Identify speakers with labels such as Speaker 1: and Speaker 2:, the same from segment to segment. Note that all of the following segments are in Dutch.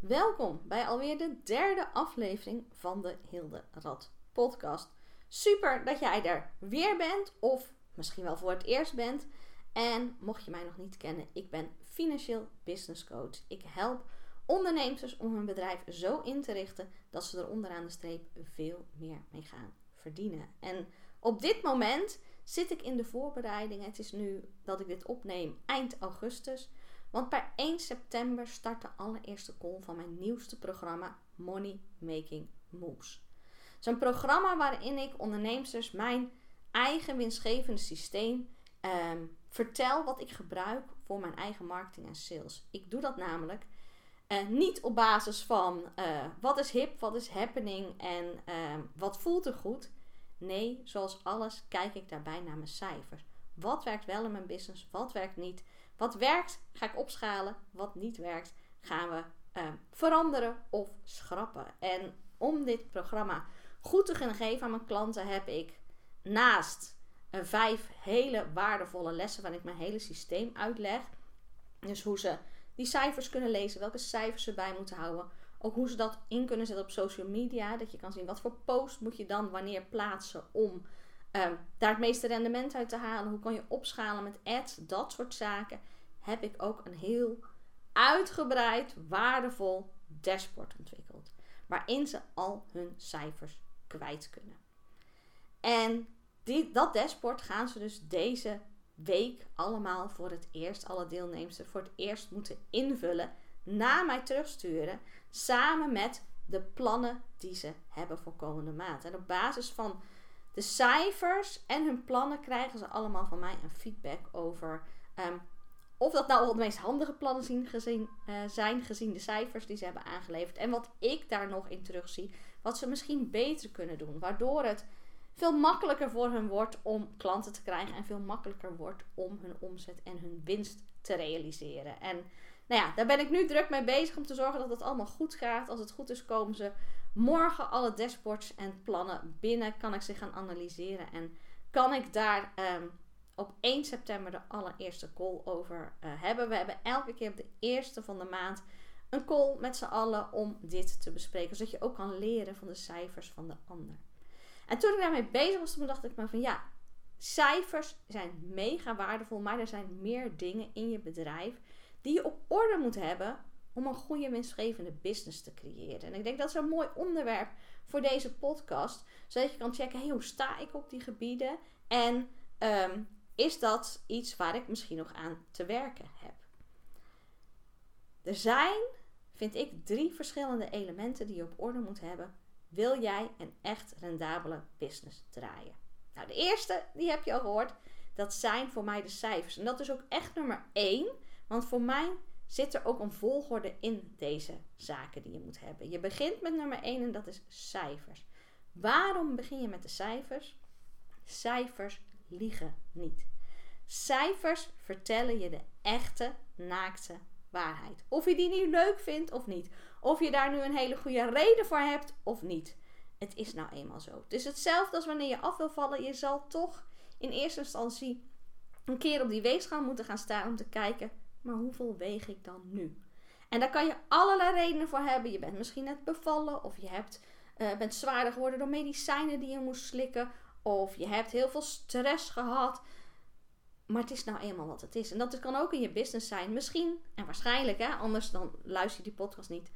Speaker 1: Welkom bij alweer de derde aflevering van de Hilde Rad podcast. Super dat jij er weer bent of misschien wel voor het eerst bent. En mocht je mij nog niet kennen, ik ben financieel business coach. Ik help ondernemers om hun bedrijf zo in te richten dat ze er onderaan de streep veel meer mee gaan verdienen. En op dit moment zit ik in de voorbereiding. Het is nu dat ik dit opneem eind augustus. Want per 1 september start de allereerste call van mijn nieuwste programma Money Making Moves. Zo'n programma waarin ik ondernemers mijn eigen winstgevende systeem ehm, vertel wat ik gebruik voor mijn eigen marketing en sales. Ik doe dat namelijk uh, niet op basis van uh, wat is hip, wat is happening en uh, wat voelt er goed. Nee, zoals alles kijk ik daarbij naar mijn cijfers. Wat werkt wel in mijn business, wat werkt niet. Wat werkt, ga ik opschalen. Wat niet werkt, gaan we ehm, veranderen of schrappen. En om dit programma goed te kunnen geven aan mijn klanten, heb ik naast uh, vijf hele waardevolle lessen waarin ik mijn hele systeem uitleg. Dus hoe ze die cijfers kunnen lezen, welke cijfers ze bij moeten houden. Ook hoe ze dat in kunnen zetten op social media. Dat je kan zien wat voor post moet je dan wanneer plaatsen om um, daar het meeste rendement uit te halen. Hoe kan je opschalen met ads, dat soort zaken. Heb ik ook een heel uitgebreid, waardevol dashboard ontwikkeld. Waarin ze al hun cijfers kwijt kunnen. En die, dat dashboard gaan ze dus deze week allemaal voor het eerst, alle deelnemers voor het eerst moeten invullen, naar mij terugsturen, samen met de plannen die ze hebben voor komende maand. En op basis van de cijfers en hun plannen krijgen ze allemaal van mij een feedback over um, of dat nou al de meest handige plannen zien, gezien, uh, zijn, gezien de cijfers die ze hebben aangeleverd. En wat ik daar nog in terugzie, wat ze misschien beter kunnen doen. Waardoor het veel makkelijker voor hun wordt om klanten te krijgen en veel makkelijker wordt om hun omzet en hun winst te realiseren. En nou ja, daar ben ik nu druk mee bezig om te zorgen dat het allemaal goed gaat. Als het goed is, komen ze morgen alle dashboards en plannen binnen. Kan ik ze gaan analyseren en kan ik daar um, op 1 september de allereerste call over uh, hebben. We hebben elke keer op de eerste van de maand een call met z'n allen om dit te bespreken. Zodat je ook kan leren van de cijfers van de ander. En toen ik daarmee bezig was, dacht ik me van ja, cijfers zijn mega waardevol, maar er zijn meer dingen in je bedrijf die je op orde moet hebben om een goede winstgevende business te creëren. En ik denk dat is een mooi onderwerp voor deze podcast, zodat je kan checken, hey, hoe sta ik op die gebieden en um, is dat iets waar ik misschien nog aan te werken heb. Er zijn, vind ik, drie verschillende elementen die je op orde moet hebben wil jij een echt rendabele business draaien? Nou, de eerste, die heb je al gehoord, dat zijn voor mij de cijfers. En dat is ook echt nummer één, want voor mij zit er ook een volgorde in deze zaken die je moet hebben. Je begint met nummer één en dat is cijfers. Waarom begin je met de cijfers? Cijfers liegen niet. Cijfers vertellen je de echte, naakte waarheid. Of je die nu leuk vindt of niet. Of je daar nu een hele goede reden voor hebt of niet. Het is nou eenmaal zo. Het is hetzelfde als wanneer je af wil vallen. Je zal toch in eerste instantie een keer op die weegschaal moeten gaan staan om te kijken, maar hoeveel weeg ik dan nu? En daar kan je allerlei redenen voor hebben. Je bent misschien net bevallen of je hebt, uh, bent zwaarder geworden door medicijnen die je moest slikken. Of je hebt heel veel stress gehad. Maar het is nou eenmaal wat het is. En dat kan ook in je business zijn. Misschien, en waarschijnlijk, hè, anders dan luister je die podcast niet.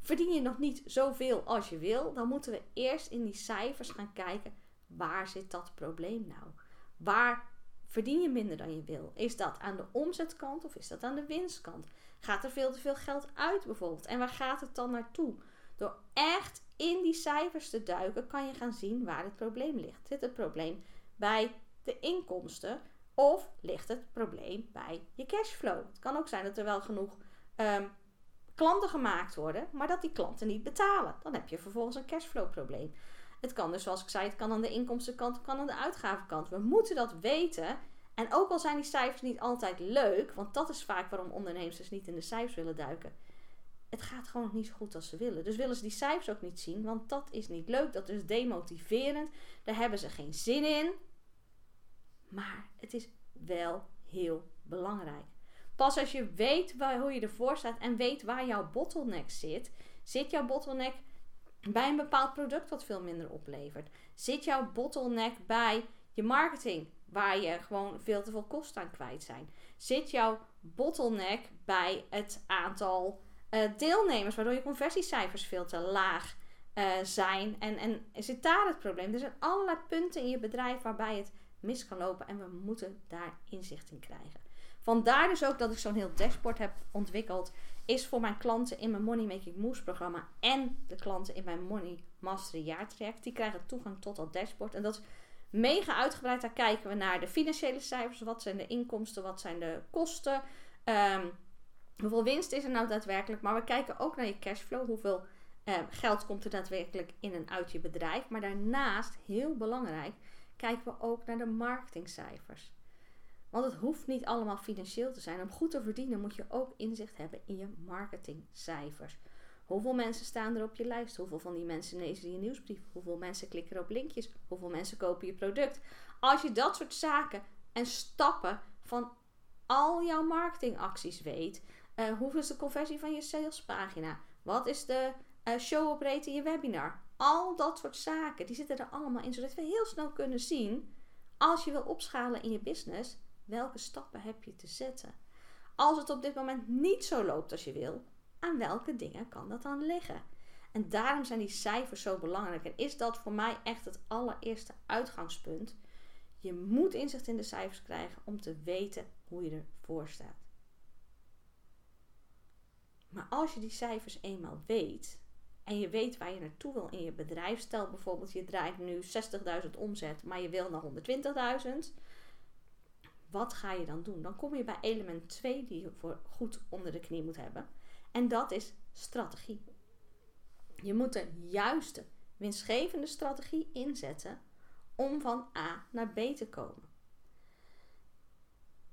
Speaker 1: Verdien je nog niet zoveel als je wil, dan moeten we eerst in die cijfers gaan kijken. Waar zit dat probleem nou? Waar verdien je minder dan je wil? Is dat aan de omzetkant of is dat aan de winstkant? Gaat er veel te veel geld uit bijvoorbeeld? En waar gaat het dan naartoe? Door echt in die cijfers te duiken, kan je gaan zien waar het probleem ligt. Zit het probleem bij de inkomsten? Of ligt het probleem bij je cashflow? Het kan ook zijn dat er wel genoeg um, klanten gemaakt worden, maar dat die klanten niet betalen. Dan heb je vervolgens een cashflow probleem. Het kan dus, zoals ik zei, het kan aan de inkomstenkant, het kan aan de uitgavenkant. We moeten dat weten. En ook al zijn die cijfers niet altijd leuk, want dat is vaak waarom ondernemers dus niet in de cijfers willen duiken. Het gaat gewoon niet zo goed als ze willen. Dus willen ze die cijfers ook niet zien, want dat is niet leuk, dat is demotiverend. Daar hebben ze geen zin in. Maar het is wel heel belangrijk. Pas als je weet waar, hoe je ervoor staat en weet waar jouw bottleneck zit, zit jouw bottleneck bij een bepaald product wat veel minder oplevert. Zit jouw bottleneck bij je marketing, waar je gewoon veel te veel kosten aan kwijt zijn? Zit jouw bottleneck bij het aantal uh, deelnemers, waardoor je conversiecijfers veel te laag uh, zijn? En, en zit daar het probleem? Er zijn allerlei punten in je bedrijf waarbij het mis kan lopen en we moeten daar inzicht in krijgen. Vandaar dus ook dat ik zo'n heel dashboard heb ontwikkeld. Is voor mijn klanten in mijn Money Making Moves programma en de klanten in mijn Money Mastery jaartraject. Die krijgen toegang tot dat dashboard. En dat is mega uitgebreid. Daar kijken we naar de financiële cijfers. Wat zijn de inkomsten? Wat zijn de kosten? Um, hoeveel winst is er nou daadwerkelijk? Maar we kijken ook naar je cashflow. Hoeveel uh, geld komt er daadwerkelijk in en uit je bedrijf? Maar daarnaast, heel belangrijk, kijken we ook naar de marketingcijfers. Want het hoeft niet allemaal financieel te zijn. Om goed te verdienen moet je ook inzicht hebben in je marketingcijfers. Hoeveel mensen staan er op je lijst? Hoeveel van die mensen lezen je nieuwsbrief? Hoeveel mensen klikken op linkjes? Hoeveel mensen kopen je product? Als je dat soort zaken en stappen van al jouw marketingacties weet. Uh, hoeveel is de conversie van je salespagina? Wat is de uh, show op rate in je webinar? Al dat soort zaken, die zitten er allemaal in. Zodat we heel snel kunnen zien, als je wil opschalen in je business, welke stappen heb je te zetten? Als het op dit moment niet zo loopt als je wil, aan welke dingen kan dat dan liggen? En daarom zijn die cijfers zo belangrijk. En is dat voor mij echt het allereerste uitgangspunt. Je moet inzicht in de cijfers krijgen om te weten hoe je ervoor staat. Maar als je die cijfers eenmaal weet en je weet waar je naartoe wil in je bedrijf, stel bijvoorbeeld je draait nu 60.000 omzet, maar je wil naar 120.000, wat ga je dan doen? Dan kom je bij element 2 die je voor goed onder de knie moet hebben. En dat is strategie. Je moet de juiste, winstgevende strategie inzetten om van A naar B te komen.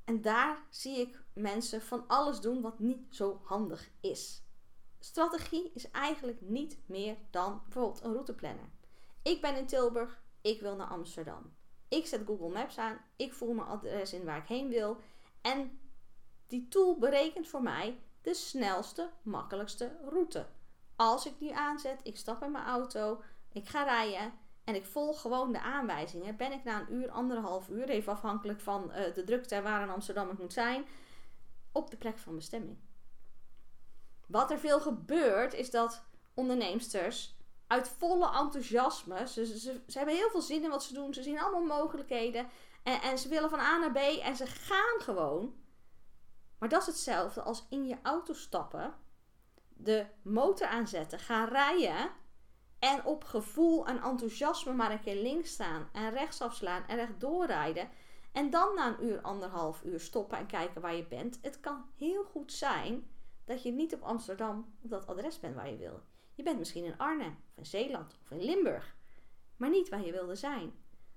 Speaker 1: En daar zie ik mensen van alles doen wat niet zo handig is. Strategie is eigenlijk niet meer dan bijvoorbeeld een routeplanner. Ik ben in Tilburg, ik wil naar Amsterdam. Ik zet Google Maps aan, ik voer mijn adres in waar ik heen wil en die tool berekent voor mij de snelste, makkelijkste route. Als ik die aanzet, ik stap in mijn auto, ik ga rijden en ik volg gewoon de aanwijzingen, ben ik na een uur, anderhalf uur, even afhankelijk van uh, de drukte waar in Amsterdam ik moet zijn, op de plek van bestemming. Wat er veel gebeurt, is dat onderneemsters uit volle enthousiasme, ze, ze, ze, hebben heel veel zin in wat ze doen, ze zien allemaal mogelijkheden en, en ze willen van A naar B en ze gaan gewoon. Maar dat is hetzelfde als in je auto stappen, de motor aanzetten, gaan rijden en op gevoel en enthousiasme maar een keer links staan en rechts afslaan en rechtdoor rijden. En dan na een uur, anderhalf uur stoppen en kijken waar je bent. Het kan heel goed zijn dat je niet op Amsterdam op dat adres bent waar je wil. Je bent misschien in Arnhem, of in Zeeland, of in Limburg. Maar niet waar je wilde zijn.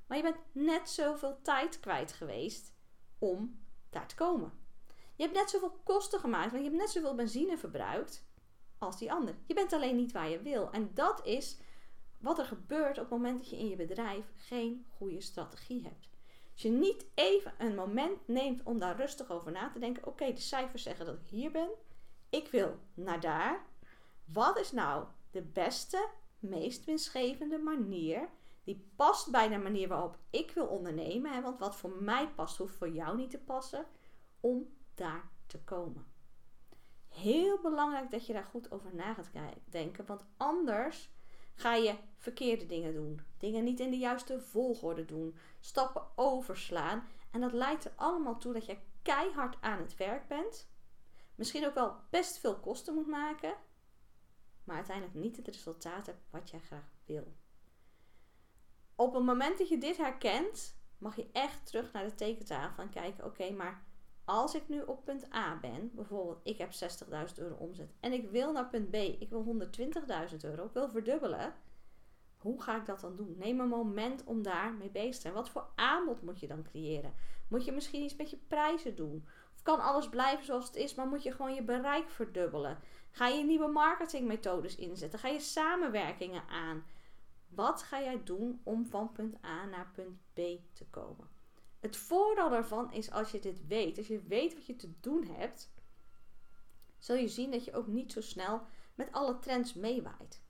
Speaker 1: Maar je bent net zoveel tijd kwijt geweest om daar te komen. Je hebt net zoveel kosten gemaakt, want je hebt net zoveel benzine verbruikt als die ander. Je bent alleen niet waar je wil. En dat is wat er gebeurt op het moment dat je in je bedrijf geen goede strategie hebt. Als je niet even een moment neemt om daar rustig over na te denken: oké, de cijfers zeggen dat ik hier ben. Ik wil naar daar. Wat is nou de beste, meest winstgevende manier die past bij de manier waarop ik wil ondernemen? Want wat voor mij past, hoeft voor jou niet te passen om daar te komen heel belangrijk dat je daar goed over na gaat denken. Want anders ga je verkeerde dingen doen. Dingen niet in de juiste volgorde doen. Stappen overslaan. En dat leidt er allemaal toe dat je keihard aan het werk bent. Misschien ook wel best veel kosten moet maken. Maar uiteindelijk niet het resultaat hebt wat jij graag wil. Op het moment dat je dit herkent, mag je echt terug naar de tekentafel en kijken: oké, maar als ik nu op punt A ben, bijvoorbeeld ik heb 60.000 euro omzet en ik wil naar punt B, ik wil 120.000 euro, ik wil verdubbelen. Hoe ga ik dat dan doen? Neem een moment om daar mee bezig te zijn. Wat voor aanbod moet je dan creëren? Moet je misschien iets met je prijzen doen? Of kan alles blijven zoals het is, maar moet je gewoon je bereik verdubbelen? Ga je nieuwe marketingmethodes inzetten? Ga je samenwerkingen aan? Wat ga jij doen om van punt A naar punt B te komen? Het voordeel daarvan is als je dit weet, als je weet wat je te doen hebt, zul je zien dat je ook niet zo snel met alle trends meewaait.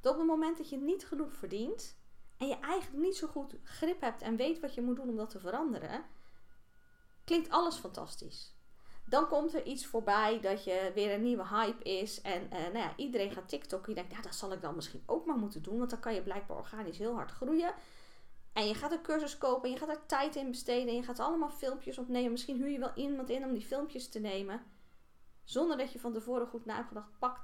Speaker 1: Dat op het moment dat je niet genoeg verdient en je eigenlijk niet zo goed grip hebt en weet wat je moet doen om dat te veranderen, klinkt alles fantastisch. Dan komt er iets voorbij dat je weer een nieuwe hype is. En uh, nou ja, iedereen gaat TikTok. Je denkt, ja, dat zal ik dan misschien ook maar moeten doen. Want dan kan je blijkbaar organisch heel hard groeien. En je gaat een cursus kopen en je gaat er tijd in besteden. En je gaat allemaal filmpjes opnemen. Misschien huur je wel iemand in om die filmpjes te nemen. Zonder dat je van tevoren goed na hebt gedacht, pak,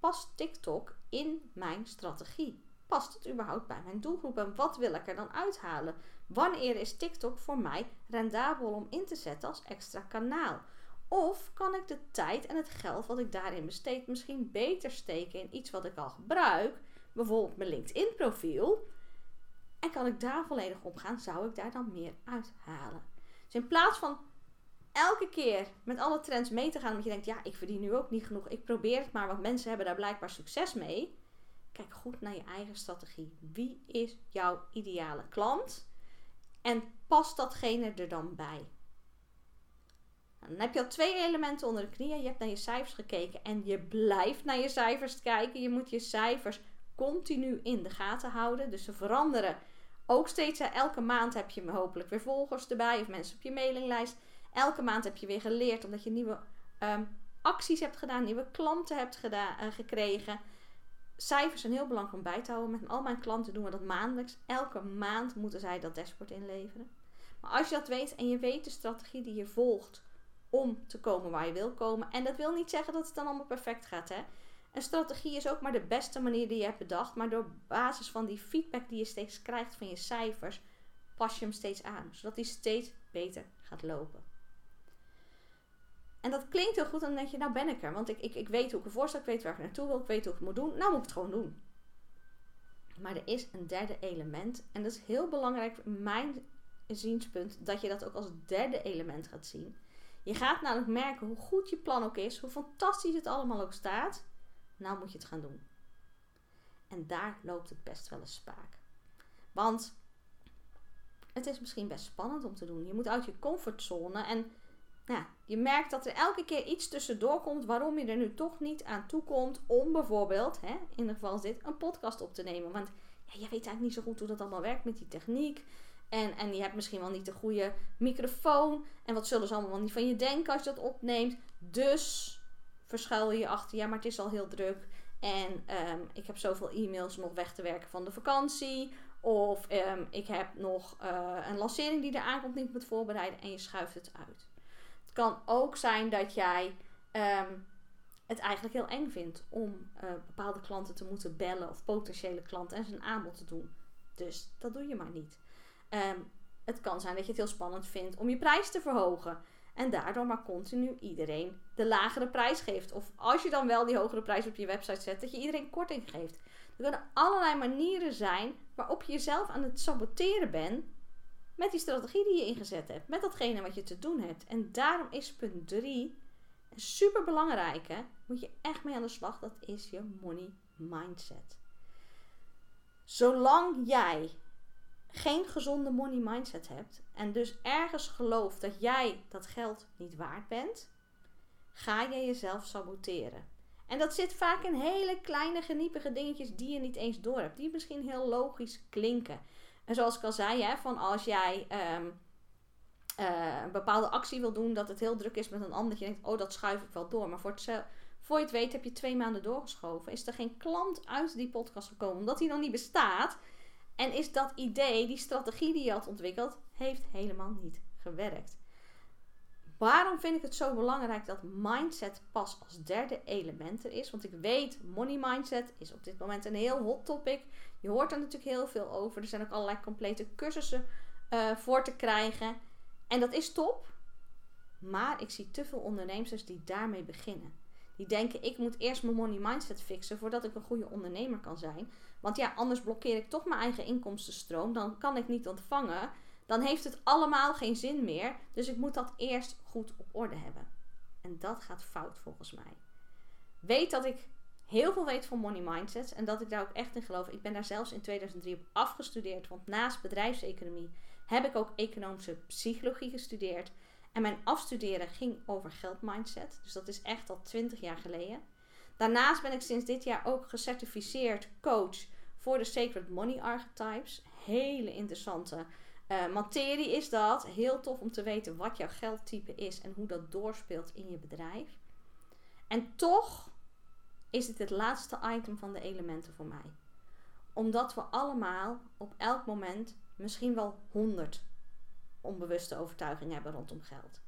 Speaker 1: past TikTok in mijn strategie? Past het überhaupt bij mijn doelgroep? En wat wil ik er dan uithalen? Wanneer is TikTok voor mij rendabel om in te zetten als extra kanaal? Of kan ik de tijd en het geld wat ik daarin besteed misschien beter steken in iets wat ik al gebruik? Bijvoorbeeld mijn LinkedIn profiel. En kan ik daar volledig op gaan? Zou ik daar dan meer uithalen? Dus in plaats van elke keer met alle trends mee te gaan, omdat je denkt, ja, ik verdien nu ook niet genoeg. Ik probeer het maar, want mensen hebben daar blijkbaar succes mee. Kijk goed naar je eigen strategie. Wie is jouw ideale klant? En past datgene er dan bij? Nou, dan heb je al twee elementen onder de knieën. Je hebt naar je cijfers gekeken en je blijft naar je cijfers kijken. Je moet je cijfers continu in de gaten houden. Dus ze veranderen ook steeds. Elke maand heb je hopelijk weer volgers erbij of mensen op je mailinglijst. Elke maand heb je weer geleerd omdat je nieuwe ehm, acties hebt gedaan, nieuwe klanten hebt gedaan, uh, gekregen. Cijfers zijn heel belangrijk om bij te houden. Met al mijn klanten doen we dat maandelijks. Elke maand moeten zij dat dashboard inleveren. Maar als je dat weet en je weet de strategie die je volgt om te komen waar je wil komen. En dat wil niet zeggen dat het dan allemaal perfect gaat. Hè? Een strategie is ook maar de beste manier die je hebt bedacht. Maar door basis van die feedback die je steeds krijgt van je cijfers, pas je hem steeds aan. Zodat die steeds beter gaat lopen. En dat klinkt heel goed. Dan denk je, nou ben ik er. Want ik, ik, ik weet hoe ik ervoor sta. Ik weet waar ik naartoe wil. Ik weet hoe ik het moet doen. Nou moet ik het gewoon doen. Maar er is een derde element. En dat is heel belangrijk, mijn zienspunt, dat je dat ook als derde element gaat zien. Je gaat namelijk merken hoe goed je plan ook is, hoe fantastisch het allemaal ook staat. Nou moet je het gaan doen. En daar loopt het best wel eens spaak. Want het is misschien best spannend om te doen. Je moet uit je comfortzone en nou, je merkt dat er elke keer iets tussendoor komt waarom je er nu toch niet aan toe komt om bijvoorbeeld, hè, in ieder geval dit, een podcast op te nemen. Want ja, je weet eigenlijk niet zo goed hoe dat allemaal werkt met die techniek. En, en je hebt misschien wel niet de goede microfoon. En wat zullen ze allemaal niet van je denken als je dat opneemt. Dus verschuil je achter, ja, maar het is al heel druk. En ehm, ik heb zoveel e-mails nog weg te werken van de vakantie. Of ehm, ik heb nog uh, een lancering die eraan komt, niet moet voorbereiden. En je schuift het uit. Het kan ook zijn dat jij ehm, het eigenlijk heel eng vindt om uh, bepaalde klanten te moeten bellen. Of potentiële klanten en zijn aanbod te doen. Dus dat doe je maar niet. Het kan zijn dat je het heel spannend vindt om je prijs te verhogen. En daardoor maar continu iedereen de lagere prijs geeft. Of als je dan wel die hogere prijs op je website zet, dat je iedereen korting geeft. Er kunnen allerlei manieren zijn waarop je jezelf aan het saboteren bent met die strategie die je ingezet hebt. Met datgene wat je te doen hebt. En daarom is punt 3 een super belangrijke. Moet je echt mee aan de slag. Dat is je money mindset. Zolang jij geen gezonde money mindset hebt en dus ergens gelooft dat jij dat geld niet waard bent, ga je jezelf saboteren. En dat zit vaak in hele kleine geniepige dingetjes die je niet eens door hebt, die misschien heel logisch klinken. En zoals ik al zei, hè, van als jij ehm, eh, een bepaalde actie wil doen, dat het heel druk is met een ander, dat je denkt, oh dat schuif ik wel door. Maar voor, het, voor je het weet heb je twee maanden doorgeschoven. Is er geen klant uit die podcast gekomen, omdat die nog niet bestaat. En is dat idee, die strategie die je had ontwikkeld, heeft helemaal niet gewerkt. Waarom vind ik het zo belangrijk dat mindset pas als derde element er is? Want ik weet, money mindset is op dit moment een heel hot topic. Je hoort er natuurlijk heel veel over. Er zijn ook allerlei complete cursussen uh, voor te krijgen. En dat is top. Maar ik zie te veel ondernemers die daarmee beginnen. Die denken, ik moet eerst mijn money mindset fixen voordat ik een goede ondernemer kan zijn. Want ja, anders blokkeer ik toch mijn eigen inkomstenstroom. Dan kan ik niet ontvangen. Dan heeft het allemaal geen zin meer. Dus ik moet dat eerst goed op orde hebben. En dat gaat fout volgens mij. Weet dat ik heel veel weet van money mindsets. En dat ik daar ook echt in geloof. Ik ben daar zelfs in 2003 op afgestudeerd. Want naast bedrijfseconomie heb ik ook economische psychologie gestudeerd. En mijn afstuderen ging over geldmindset. Dus dat is echt al 20 jaar geleden. Daarnaast ben ik sinds dit jaar ook gecertificeerd coach voor de Sacred Money Archetypes. Hele interessante uh, materie is dat. Heel tof om te weten wat jouw geldtype is en hoe dat doorspeelt in je bedrijf. En toch is het het laatste item van de elementen voor mij. Omdat we allemaal op elk moment misschien wel honderd onbewuste overtuigingen hebben rondom geld.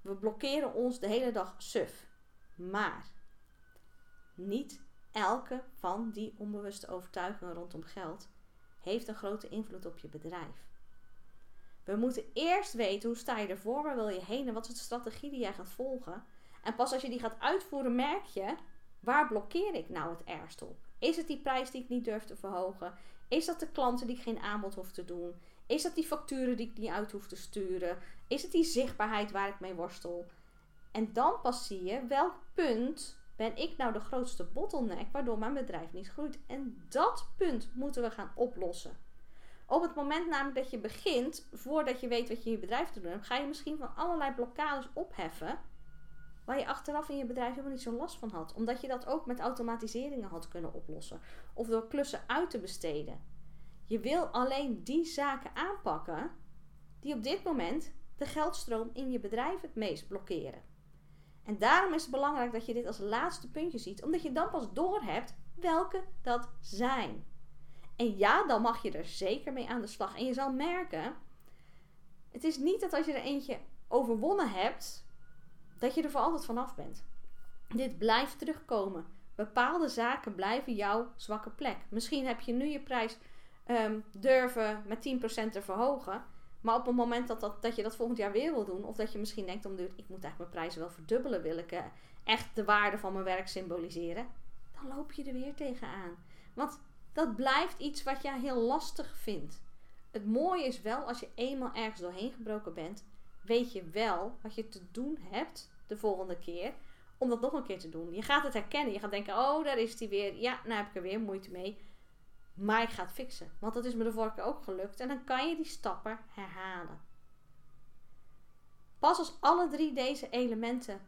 Speaker 1: We blokkeren ons de hele dag suf. Maar niet elke van die onbewuste overtuigingen rondom geld heeft een grote invloed op je bedrijf. We moeten eerst weten hoe sta je ervoor, waar wil je heen en wat is de strategie die jij gaat volgen. En pas als je die gaat uitvoeren, merk je waar blokkeer ik nou het ergst op. Is het die prijs die ik niet durf te verhogen? Is dat de klanten die ik geen aanbod hoef te doen? Is dat die facturen die ik niet uit hoef te sturen? Is het die zichtbaarheid waar ik mee worstel? En dan pas zie je welk punt ben ik nou de grootste bottleneck waardoor mijn bedrijf niet groeit. En dat punt moeten we gaan oplossen. Op het moment namelijk dat je begint, voordat je weet wat je in je bedrijf te doen hebt, ga je misschien van allerlei blokkades opheffen. Waar je achteraf in je bedrijf helemaal niet zo last van had. Omdat je dat ook met automatiseringen had kunnen oplossen. Of door klussen uit te besteden. Je wil alleen die zaken aanpakken die op dit moment de geldstroom in je bedrijf het meest blokkeren. En daarom is het belangrijk dat je dit als laatste puntje ziet, omdat je dan pas doorhebt welke dat zijn. En ja, dan mag je er zeker mee aan de slag. En je zal merken, het is niet dat als je er eentje overwonnen hebt, dat je er voor altijd vanaf bent. Dit blijft terugkomen. Bepaalde zaken blijven jouw zwakke plek. Misschien heb je nu je prijs um, durven met 10% te verhogen. Maar op het moment dat, dat, dat je dat volgend jaar weer wil doen, of dat je misschien denkt om, ik moet eigenlijk mijn prijzen wel verdubbelen, wil ik uh, echt de waarde van mijn werk symboliseren, dan loop je er weer tegenaan. Want dat blijft iets wat je heel lastig vindt. Het mooie is wel, als je eenmaal ergens doorheen gebroken bent, weet je wel wat je te doen hebt de volgende keer om dat nog een keer te doen. Je gaat het herkennen. Je gaat denken, oh, daar is hij weer. Ja, nou heb ik er weer moeite mee. Maar ik ga het fixen. Want dat is me de vorige keer ook gelukt. En dan kan je die stappen herhalen. Pas als alle drie deze elementen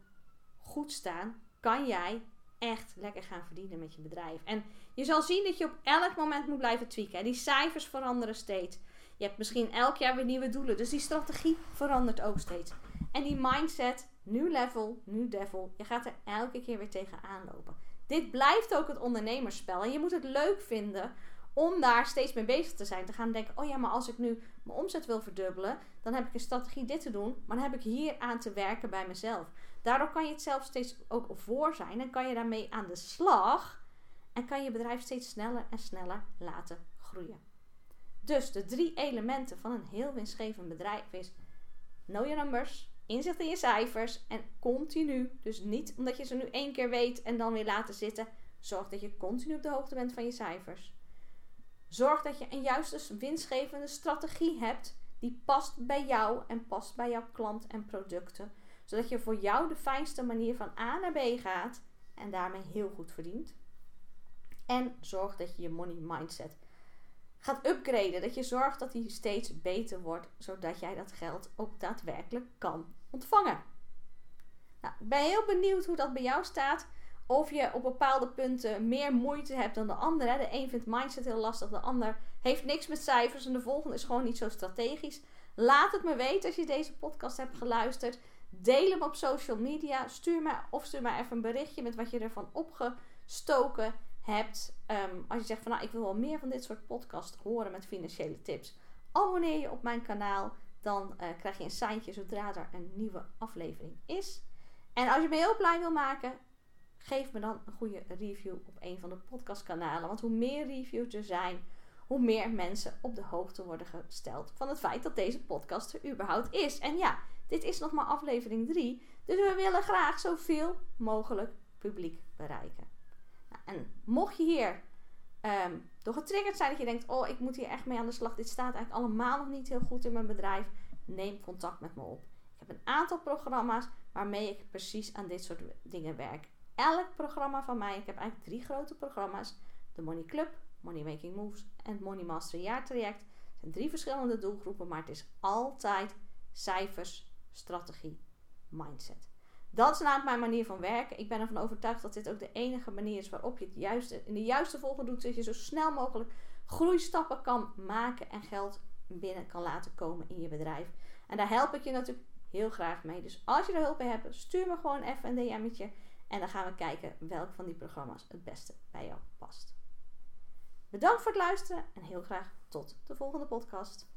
Speaker 1: goed staan, kan jij echt lekker gaan verdienen met je bedrijf. En je zal zien dat je op elk moment moet blijven tweaken. Die cijfers veranderen steeds. Je hebt misschien elk jaar weer nieuwe doelen. Dus die strategie verandert ook steeds. En die mindset, nu level, nu devil. Je gaat er elke keer weer tegenaan lopen. Dit blijft ook het ondernemerspel. En je moet het leuk vinden om daar steeds mee bezig te zijn. Te gaan denken, oh ja, maar als ik nu mijn omzet wil verdubbelen, dan heb ik een strategie dit te doen, maar dan heb ik hier aan te werken bij mezelf. Daardoor kan je het zelf steeds ook voor zijn en kan je daarmee aan de slag en kan je bedrijf steeds sneller en sneller laten groeien. Dus de drie elementen van een heel winstgevend bedrijf is know your numbers, inzicht in je cijfers en continu, dus niet omdat je ze nu één keer weet en dan weer laten zitten, zorg dat je continu op de hoogte bent van je cijfers. Zorg dat je een juiste winstgevende strategie hebt die past bij jou en past bij jouw klant en producten. Zodat je voor jou de fijnste manier van A naar B gaat en daarmee heel goed verdient. En zorg dat je je money mindset gaat upgraden. Dat je zorgt dat die steeds beter wordt, zodat jij dat geld ook daadwerkelijk kan ontvangen. Nou, ik ben heel benieuwd hoe dat bij jou staat. Of je op bepaalde punten meer moeite hebt dan de ander. De een vindt mindset heel lastig, de ander heeft niks met cijfers en de volgende is gewoon niet zo strategisch. Laat het me weten als je deze podcast hebt geluisterd. Deel hem op social media. Stuur me of stuur me even een berichtje met wat je ervan opgestoken hebt. Um, als je zegt van nou ik wil wel meer van dit soort podcast horen met financiële tips. Abonneer je op mijn kanaal. Dan uh, krijg je een seintje zodra er een nieuwe aflevering is. En als je me heel blij wil maken, geef me dan een goede review op een van de podcastkanalen. Want hoe meer reviews er zijn, hoe meer mensen op de hoogte worden gesteld van het feit dat deze podcast er überhaupt is. En ja, dit is nog maar aflevering 3. Dus we willen graag zoveel mogelijk publiek bereiken. Nou, en mocht je hier um, door getriggerd zijn dat je denkt: Oh, ik moet hier echt mee aan de slag. Dit staat eigenlijk allemaal nog niet heel goed in mijn bedrijf. Neem contact met me op. Ik heb een aantal programma's waarmee ik precies aan dit soort dingen werk elk programma van mij. Ik heb eigenlijk drie grote programma's. De Money Club, Money Making Moves en Money Master jaartraject. Het drie verschillende doelgroepen, maar het is altijd cijfers, strategie, mindset. Dat is namelijk mijn manier van werken. Ik ben ervan overtuigd dat dit ook de enige manier is waarop je het juiste, in de juiste volgorde doet, zodat je zo snel mogelijk groeistappen kan maken en geld binnen kan laten komen in je bedrijf. En daar help ik je natuurlijk heel graag mee. Dus als je er hulp bij hebt, stuur me gewoon even een DM'tje. En dan gaan we kijken welk van die programma's het beste bij jou past. Bedankt voor het luisteren en heel graag tot de volgende podcast.